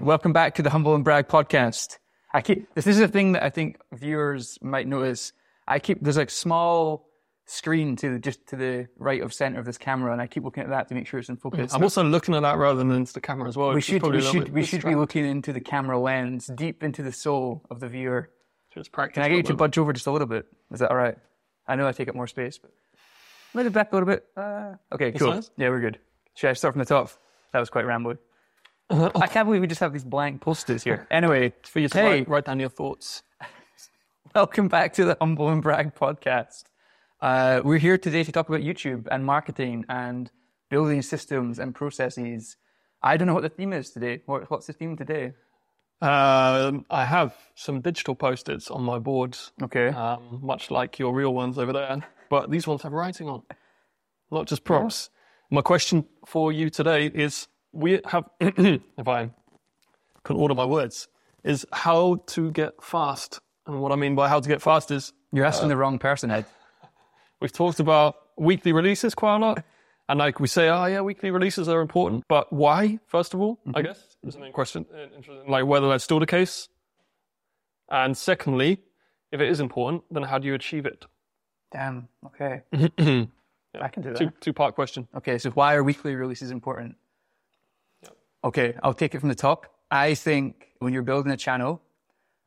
Welcome back to the Humble and Brag podcast. I keep this is a thing that I think viewers might notice. I keep there's like small screen to the, just to the right of center of this camera, and I keep looking at that to make sure it's in focus. I'm also looking at that rather than into the camera as well. we should we should we should be looking into the camera lens, deep into the soul of the viewer. Practice Can I a get you to budge over just a little bit? Is that all right? I know I take up more space, but let it back a little bit. Uh, okay, cool. Yeah, we're good. Should I start from the top? That was quite rambling. I can't believe we just have these blank posters here. Anyway, for you to hey, write, write down your thoughts? welcome back to the Humble and Brag podcast. Uh, we're here today to talk about YouTube and marketing and building systems and processes. I don't know what the theme is today. What, what's the theme today? Um, I have some digital post-its on my boards, Okay. um, much like your real ones over there, but these ones have writing on, not just props. My question for you today is: We have, if I can order my words, is how to get fast. And what I mean by how to get fast is You're asking the wrong person, Ed. We've talked about weekly releases quite a lot. And like we say, oh yeah, weekly releases are important. But why, first of all, I guess, is the main question. uh, Like whether that's still the case. And secondly, if it is important, then how do you achieve it? Damn. Okay. I can do that. Two, two part question. Okay, so why are weekly releases important? Okay, I'll take it from the top. I think when you're building a channel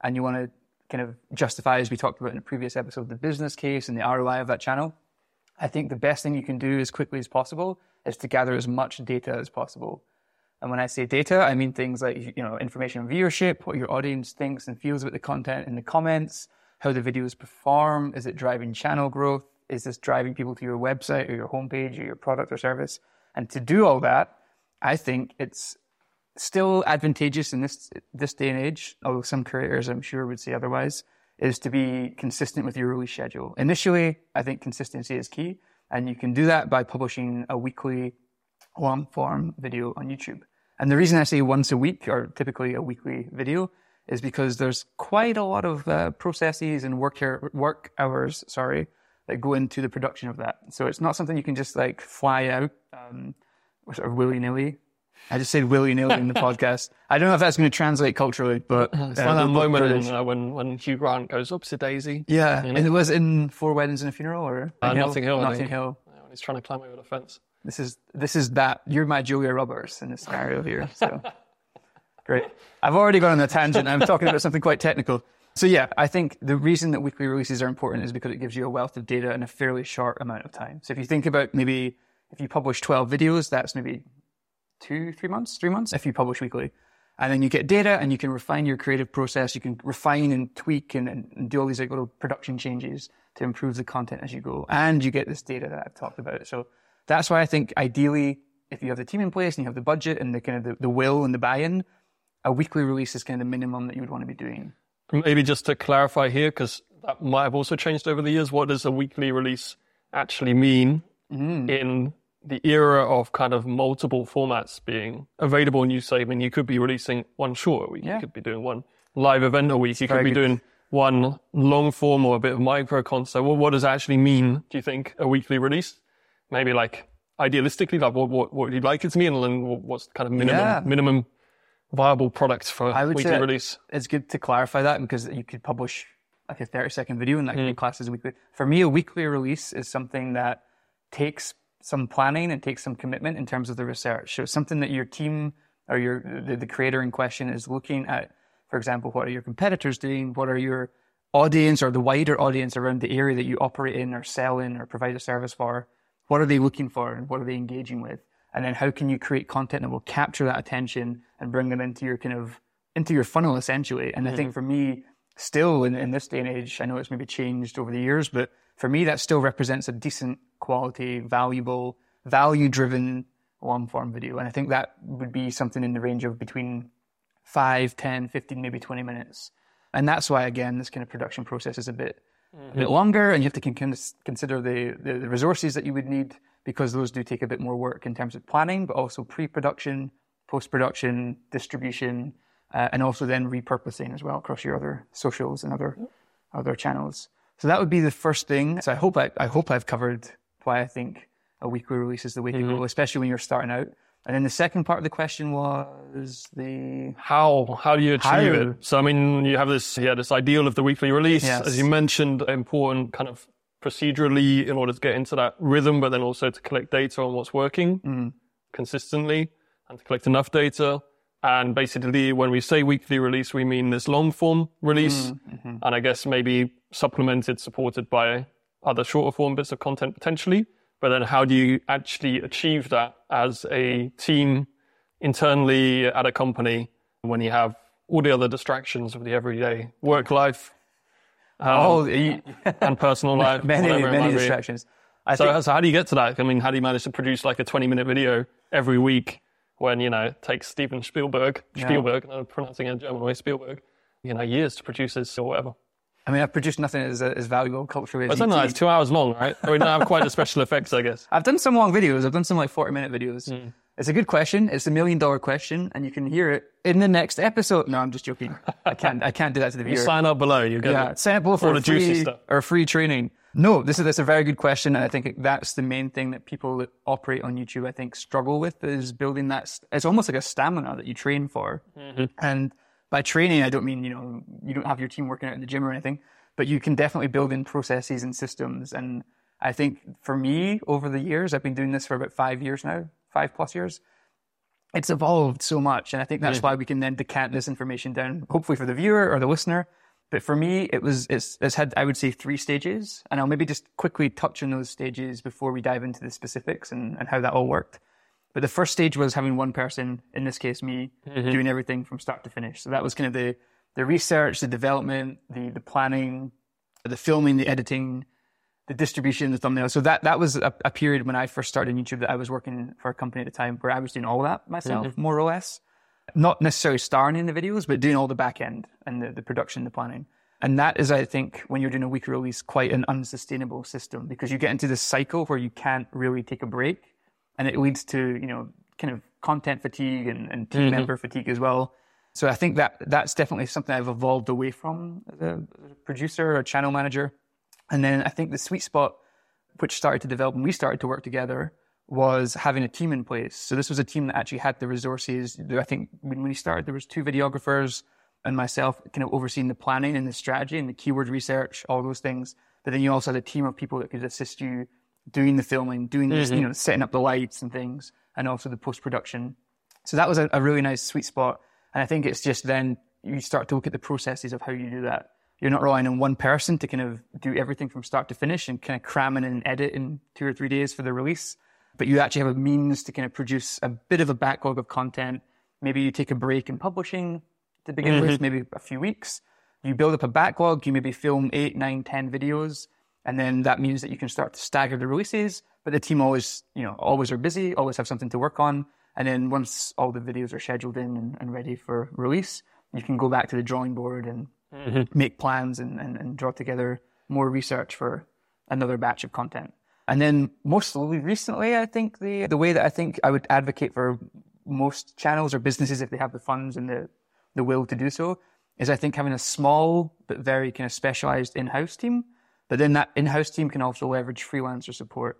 and you want to kind of justify, as we talked about in a previous episode, the business case and the ROI of that channel, I think the best thing you can do as quickly as possible is to gather as much data as possible. And when I say data, I mean things like you know information on viewership, what your audience thinks and feels about the content in the comments, how the videos perform, is it driving channel growth, is this driving people to your website or your homepage or your product or service? And to do all that, I think it's still advantageous in this this day and age, although some creators I'm sure would say otherwise, is to be consistent with your release schedule. Initially, I think consistency is key, and you can do that by publishing a weekly long form video on YouTube. And the reason I say once a week or typically a weekly video is because there's quite a lot of uh, processes and work hour- work hours, sorry, that go into the production of that. So it's not something you can just like fly out um, sort of willy nilly. I just said willy nilly in the podcast. I don't know if that's going to translate culturally, but It's uh, like that moment in, uh, when, when Hugh Grant goes, up to daisy. yeah, you know? and it was in Four Weddings and a Funeral, or Uh, Notting Hill, I Notting think. Hill. Yeah, when he's trying to climb over the fence. This is this is that you're my Julia Roberts in this scenario here. So great. I've already gone on a tangent. I'm talking about something quite technical. So yeah, I think the reason that weekly releases are important is because it gives you a wealth of data in a fairly short amount of time. So if you think about maybe if you publish 12 videos, that's maybe two, three months, three months if you publish weekly. And then you get data and you can refine your creative process. You can refine and tweak and, and do all these like little production changes to improve the content as you go. And you get this data that I've talked about. So that's why I think ideally, if you have the team in place and you have the budget and the kind of the, the will and the buy-in, a weekly release is kind of the minimum that you would want to be doing. Maybe just to clarify here, because that might have also changed over the years. What does a weekly release actually mean mm. in the era of kind of multiple formats being available? And you say, I mean, you could be releasing one short a week, Yeah. you could be doing one live event a week, you could very be good. doing one long form or a bit of micro content. Well, what does actually mean, do you think, a weekly release? Maybe like idealistically, like what, what, what would you like it to mean and what's kind of minimum, Yeah. minimum viable product for I would weekly release? it's good to clarify that because you could publish like a 30 second video and that Hmm. could be as a weekly. For me, a weekly release is something that takes some planning and takes some commitment in terms of the research. So it's something that your team or your the, the creator in question is looking at. For example, what are your competitors doing? What are your audience or the wider audience around the area that you operate in or sell in or provide a service for? What are they looking for and what are they engaging with? And then how can you create content that will capture that attention and bring them into your kind of into your funnel essentially? And I think mm-hmm. for me, still in, in this day and age, I know it's maybe changed over the years, but for me that still represents a decent quality, valuable, value driven long form video. And I think that would be something in the range of between 5, 10, 15, maybe 20 minutes. And that's why, again, this kind of production process is a bit, a bit longer and you have to con- con- consider the, the, the resources that you would need because those do take a bit more work in terms of planning, but also pre-production, post-production, distribution, uh, and also then repurposing as well across your other socials and other, other channels. So that would be the first thing. So I hope I, I hope I've covered why I think a weekly release is the way to go, especially when you're starting out. And then the second part of the question was the How how do you achieve How? it? So I mean, you have this yeah this ideal of the weekly release, Yes. as you mentioned, important kind of procedurally in order to get into that rhythm, but then also to collect data on what's working Mm-hmm. consistently and to collect enough data. And basically, when we say weekly release, we mean this long form release, Mm-hmm. and I guess maybe supplemented, supported by other shorter form bits of content potentially. But then, how do you actually achieve that as a team internally at a company when you have all the other distractions of the everyday work life um, oh you- and personal life? many whatever it might many distractions. So, think so how do you get to that? I mean, how do you manage to produce like a 20 minute video every week when, you know, it takes Steven Spielberg, Spielberg, I'm pronouncing it German way, Spielberg, you know, years to produce this or whatever. I mean I've produced nothing as as valuable culturally. It's as only ET. like it's two hours long, right? I mean, I have quite the special effects, I guess. I've done some long videos. I've done some like 40 minute videos. Hmm. It's a good question. It's a million dollar question and you can hear it in the next episode. No, I'm just joking. I can't, I can't do that to the viewer. Sign up below, you get yeah, it. sign up below for the juicy free stuff. or free training. No, this is that's a very good question, and I think that's the main thing that people that operate on YouTube, I think, struggle with is building that. It's almost like a stamina that you train for, Mm-hmm. and by training, I don't mean you know you don't have your team working out in the gym or anything, but you can definitely build in processes and systems. And I think for me, over the years, I've been doing this for about five years now, five plus years it's evolved so much. And I think that's why we can then decant this information down, hopefully for the viewer or the listener. But for me, it was, it's, it's had, I would say three stages. And I'll maybe just quickly touch on those stages before we dive into the specifics and, and how that all worked. But the first stage was having one person, in this case me, mm-hmm. doing everything from start to finish. So that was kind of the, the research, the development, the, the planning, the filming, the editing, the distribution, the thumbnail. So that that was a, a period when I first started YouTube that I was working for a company at the time where I was doing all that myself, mm-hmm. more or less. Not necessarily starring in the videos, but doing all the back end and the, the production, the planning. And that is, I think, when you're doing a weekly release, quite an unsustainable system because you get into this cycle where you can't really take a break, and it leads to you know kind of content fatigue and, and team mm-hmm. member fatigue as well. So I think that that's definitely something I've evolved away from as a producer or channel manager. And then I think the sweet spot, which started to develop when we started to work together, was having a team in place. So this was a team that actually had the resources. I think when we started, there was two videographers and myself kind of overseeing the planning and the strategy and the keyword research, all those things. But then you also had a team of people that could assist you doing the filming, doing this, you mm-hmm. know, setting up the lights and things, and also the post production. So that was a, a really nice sweet spot. And I think it's just then you start to look at the processes of how you do that. You're not relying on one person to kind of do everything from start to finish and kind of cram in and edit in two or three days for the release. But you actually have a means to kind of produce a bit of a backlog of content. Maybe you take a break in publishing to begin with, mm-hmm. maybe a few weeks. You build up a backlog. You maybe film eight, nine, ten videos, and then that means that you can start to stagger the releases. But the team always, you know, always are busy, always have something to work on. And then once all the videos are scheduled in and, and ready for release, you can go back to the drawing board and mm-hmm. make plans and, and, and draw together more research for another batch of content. And then most recently, I think the the way that I think I would advocate for most channels or businesses if they have the funds and the the will to do so is I think having a small but very kind of specialized in-house team. But then that in-house team can also leverage freelancer support.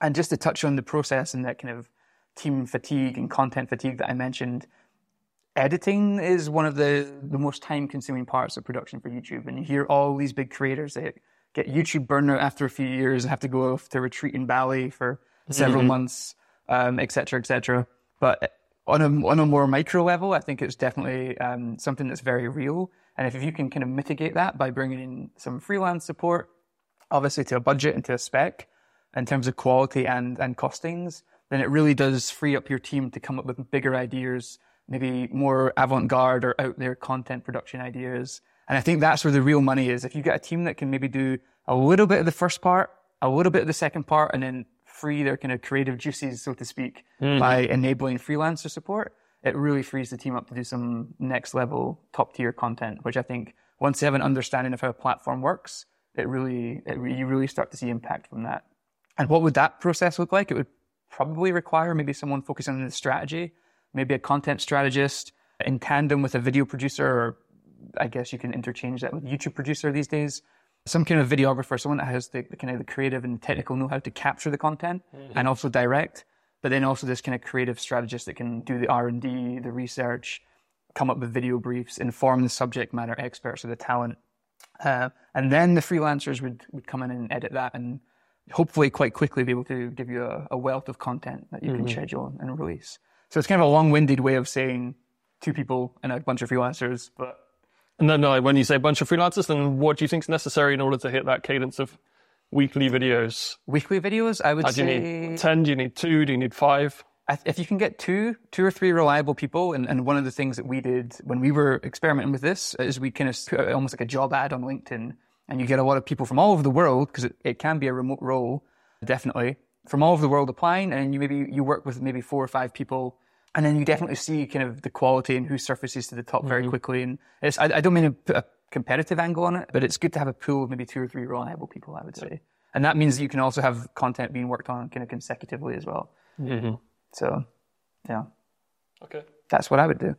And just to touch on the process and that kind of team fatigue and content fatigue that I mentioned, editing is one of the, the most time consuming parts of production for YouTube. And you hear all these big creators that get YouTube burnout after a few years and have to go off to retreat in Bali for several months, um, et cetera, et cetera. But on a, on a more micro level, I think it's definitely um, something that's very real. And if you can kind of mitigate that by bringing in some freelance support, obviously to a budget and to a spec in terms of quality and, and costings, then it really does free up your team to come up with bigger ideas, maybe more avant-garde or out there content production ideas. And I think that's where the real money is. If you get a team that can maybe do a little bit of the first part, a little bit of the second part, and then free their kind of creative juices, so to speak, mm-hmm. by enabling freelancer support, it really frees the team up to do some next level top tier content, which I think once they have an understanding of how a platform works, it really, it, you really start to see impact from that. And what would that process look like? It would probably require maybe someone focusing on the strategy, maybe a content strategist in tandem with a video producer, or I guess you can interchange that with YouTube producer these days. Some kind of videographer, someone that has the, the kind of the creative and technical know-how to capture the content and also direct. but then also this kind of creative strategist that can do the R and D, the research, come up with video briefs, inform the subject matter experts or the talent, uh, and then the freelancers would would come in and edit that and hopefully quite quickly be able to give you a, a wealth of content that you mm-hmm. can schedule and release. So it's kind of a long-winded way of saying two people and a bunch of freelancers, but. No, no. When you say a bunch of freelancers, then what do you think is necessary in order to hit that cadence of weekly videos? Weekly videos, I would uh, say. Do you need ten? Do you need two? Do you need five? If you can get two, two or three reliable people, and, and one of the things that we did when we were experimenting with this is we kind of put almost like a job ad on LinkedIn, and you get a lot of people from all over the world because it, it can be a remote role, definitely from all over the world applying, and you maybe you work with maybe four or five people and then you definitely see kind of the quality and who surfaces to the top very mm-hmm. quickly. And it's, I, I, don't mean to put a competitive angle on it, but it's good to have a pool of maybe two or three reliable people, I would say. And that means you can also have content being worked on kind of consecutively as well. Mm-hmm. So, yeah. Okay. That's what I would do.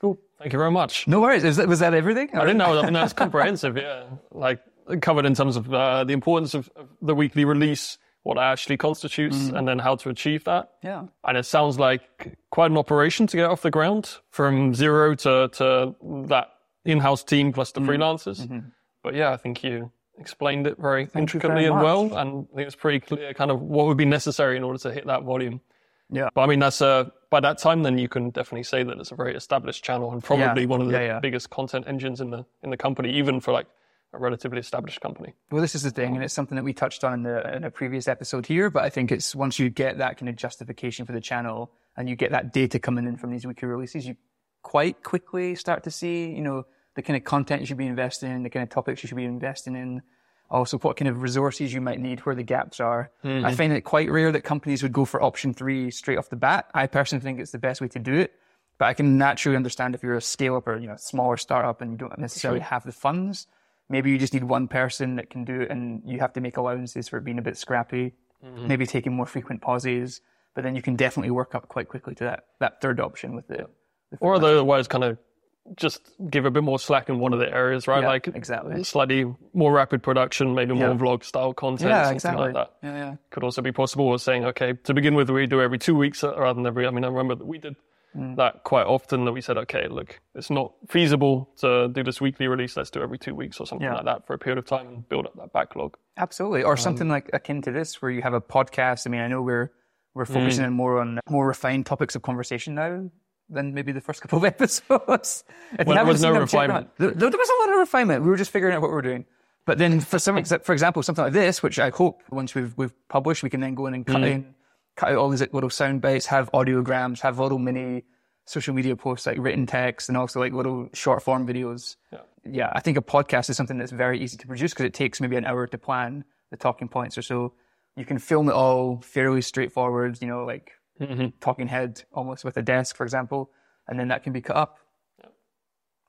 Cool. Thank you very much. No worries. That, was that everything? I didn't know. I mean, that's comprehensive. Yeah. Like covered in terms of uh, the importance of, of the weekly release what actually constitutes mm. and then how to achieve that. Yeah. And it sounds like quite an operation to get off the ground from zero to, to that in-house team plus the mm. freelancers. Mm-hmm. But yeah, I think you explained it very Thank intricately very and well. And I think it's pretty clear kind of what would be necessary in order to hit that volume. Yeah. But I mean, that's uh, by that time, then you can definitely say that it's a very established channel and probably yeah. one of the yeah, yeah. biggest content engines in the in the company, even for like a relatively established company. Well, this is the thing, and it's something that we touched on in, the, in a previous episode here. But I think it's once you get that kind of justification for the channel and you get that data coming in from these weekly releases, you quite quickly start to see, you know, the kind of content you should be investing in, the kind of topics you should be investing in, also what kind of resources you might need, where the gaps are. Mm-hmm. I find it quite rare that companies would go for option three straight off the bat. I personally think it's the best way to do it. But I can naturally understand if you're a scale up or, you know, smaller startup and you don't necessarily have the funds Maybe you just need one person that can do it and you have to make allowances for being a bit scrappy, mm-hmm. maybe taking more frequent pauses, but then you can definitely work up quite quickly to that, that third option with the. the or otherwise, kind of just give a bit more slack in one of the areas, right? Yeah, like exactly slightly more rapid production, maybe more yeah. vlog style content, yeah, something exactly. like that. Yeah, yeah. Could also be possible with saying, okay, to begin with, we do every two weeks rather than every. I mean, I remember that we did mm. that quite often that we said, okay, look, it's not feasible to do this weekly release. Let's do every two weeks or something yeah. like that for a period of time and build up that backlog. Absolutely. Or um, something like akin to this where you have a podcast. I mean, I know we're, we're focusing mm. more on more refined topics of conversation now than maybe the first couple of episodes. If well, there was no refinement. There, there, was a lot of refinement. We were just figuring out what we were doing. But then for some, for example, something like this, which I hope once we've, we've published, we can then go in and cut mm. in cut out all these little sound bites, have audiograms, have little mini social media posts like written text and also like little short form videos. Yeah. yeah, I think a podcast is something that's very easy to produce because it takes maybe an hour to plan the talking points or so. You can film it all fairly straightforward, you know, like mm-hmm. talking head almost with a desk, for example, and then that can be cut up, yeah.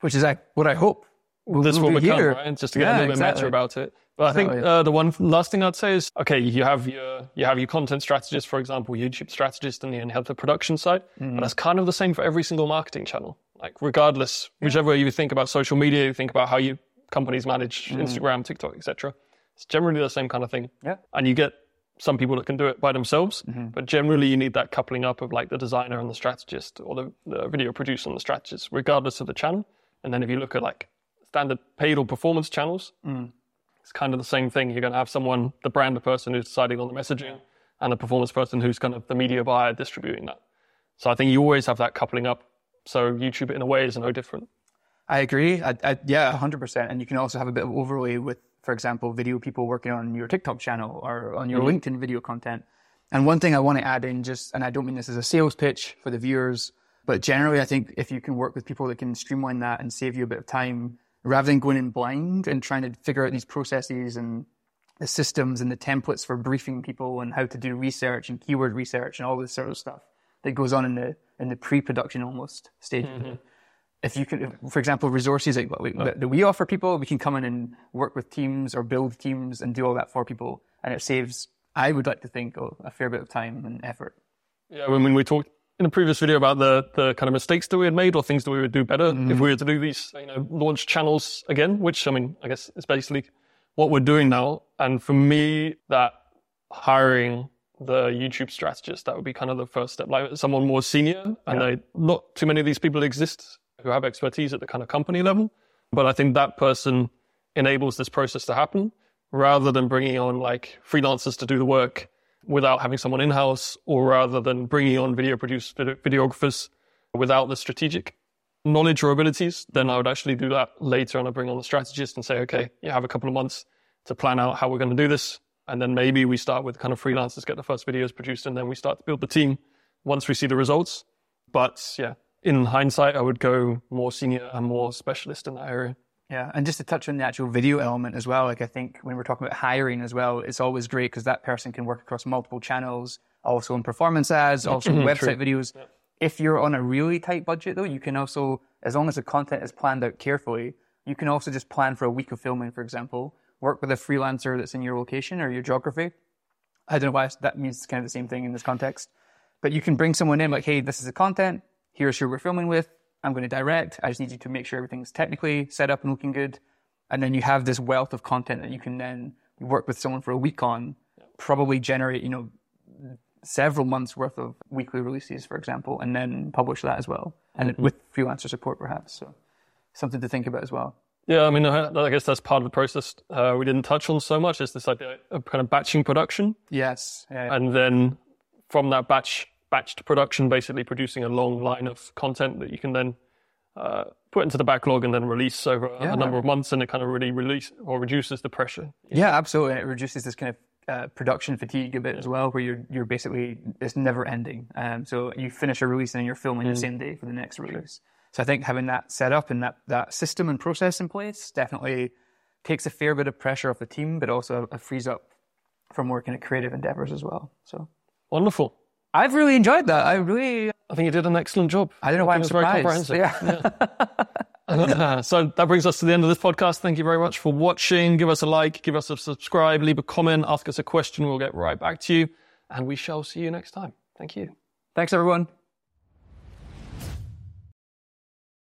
which is like what I hope. We'll, this will become, here. right? Just to get yeah, a little exactly. bit meta about it. But I think uh, the one last thing I'd say is okay, you have your you have your content strategist, for example, YouTube strategist, and then you have the production side. Mm. But that's kind of the same for every single marketing channel. Like regardless, yeah. whichever way you think about social media, you think about how you companies manage mm. Instagram, TikTok, etc. It's generally the same kind of thing. Yeah. And you get some people that can do it by themselves, mm-hmm. but generally you need that coupling up of like the designer and the strategist, or the, the video producer and the strategist, regardless of the channel. And then if you look at like standard paid or performance channels. Mm it's kind of the same thing. You're going to have someone, the brand, person who's deciding on the messaging, and the performance person who's kind of the media buyer distributing that. So I think you always have that coupling up. So YouTube, in a way, is no different. I agree. I, I, yeah, 100%. And you can also have a bit of overlay with, for example, video people working on your TikTok channel or on your mm-hmm. LinkedIn video content. And one thing I want to add in just, and I don't mean this as a sales pitch for the viewers, but generally I think if you can work with people that can streamline that and save you a bit of time rather than going in blind and trying to figure out these processes and the systems and the templates for briefing people and how to do research and keyword research and all this sort of stuff that goes on in the in the pre-production almost stage. Mm-hmm. If you could, for example, resources that we, that we offer people, we can come in and work with teams or build teams and do all that for people, and it saves. I would like to think a fair bit of time and effort. Yeah, I mean, we talked in a previous video about the, the kind of mistakes that we had made or things that we would do better mm. if we were to do these, you know, launch channels again, which I mean, I guess is basically what we're doing now. And for me, that hiring the YouTube strategist. That would be kind of the first step, like someone more senior. And yeah. they, not too many of these people exist who have expertise at the kind of company level. But I think that person enables this process to happen rather than bringing on like freelancers to do the work without having someone in house, or rather than bringing on video produce videographers without the strategic knowledge or abilities, then I would actually do that later and I bring on the strategist and say, okay, you have a couple of months to plan out how we're going to do this. And then maybe we start with kind of freelancers, get the first videos produced, and then we start to build the team once we see the results. But yeah, in hindsight, I would go more senior and more specialist in that area. Yeah, and just to touch on the actual video element as well, like I think when we're talking about hiring as well, it's always great because that person can work across multiple channels, also in performance ads, also website True. videos. Yeah. If you're on a really tight budget though, you can also, as long as the content is planned out carefully, you can also just plan for a week of filming, for example, work with a freelancer that's in your location or your geography. I don't know why that means it's kind of the same thing in this context, but you can bring someone in like, hey, this is the content. Here's who we're filming with I'm going to direct. I just need you to make sure everything's technically set up and looking good. And then you have this wealth of content that you can then work with someone for a week on, probably generate, you know, several months worth of weekly releases, for example, and then publish that as well. And mm-hmm. with freelancer support, perhaps. So something to think about as well. Yeah, I mean, I guess that's part of the process uh, we didn't touch on so much is this idea of kind of batching production. Yes. Yeah, yeah. And then from that batch batched production, basically producing a long line of content that you can then uh, put into the backlog and then release over yeah, a number of months, and it kind of really release or reduces the pressure. Yeah, absolutely. It reduces this kind of uh, production fatigue a bit as well, where you're you're basically it's never ending. Um, so you finish a release and then you're filming mm. the same day for the next release. So I think having that set up and that that system and process in place definitely takes a fair bit of pressure off the team, but also frees up from more kind of creative endeavors as well. So wonderful. I've really enjoyed that. I really. I think you did an excellent job. I don't know why I'm surprised. Very comprehensive. Yeah. so that brings us to the end of this podcast. Thank you very much for watching. Give us a like, give us a subscribe, leave a comment, ask us a question. We'll get right back to you, and we shall see you next time. Thank you. Thanks, everyone.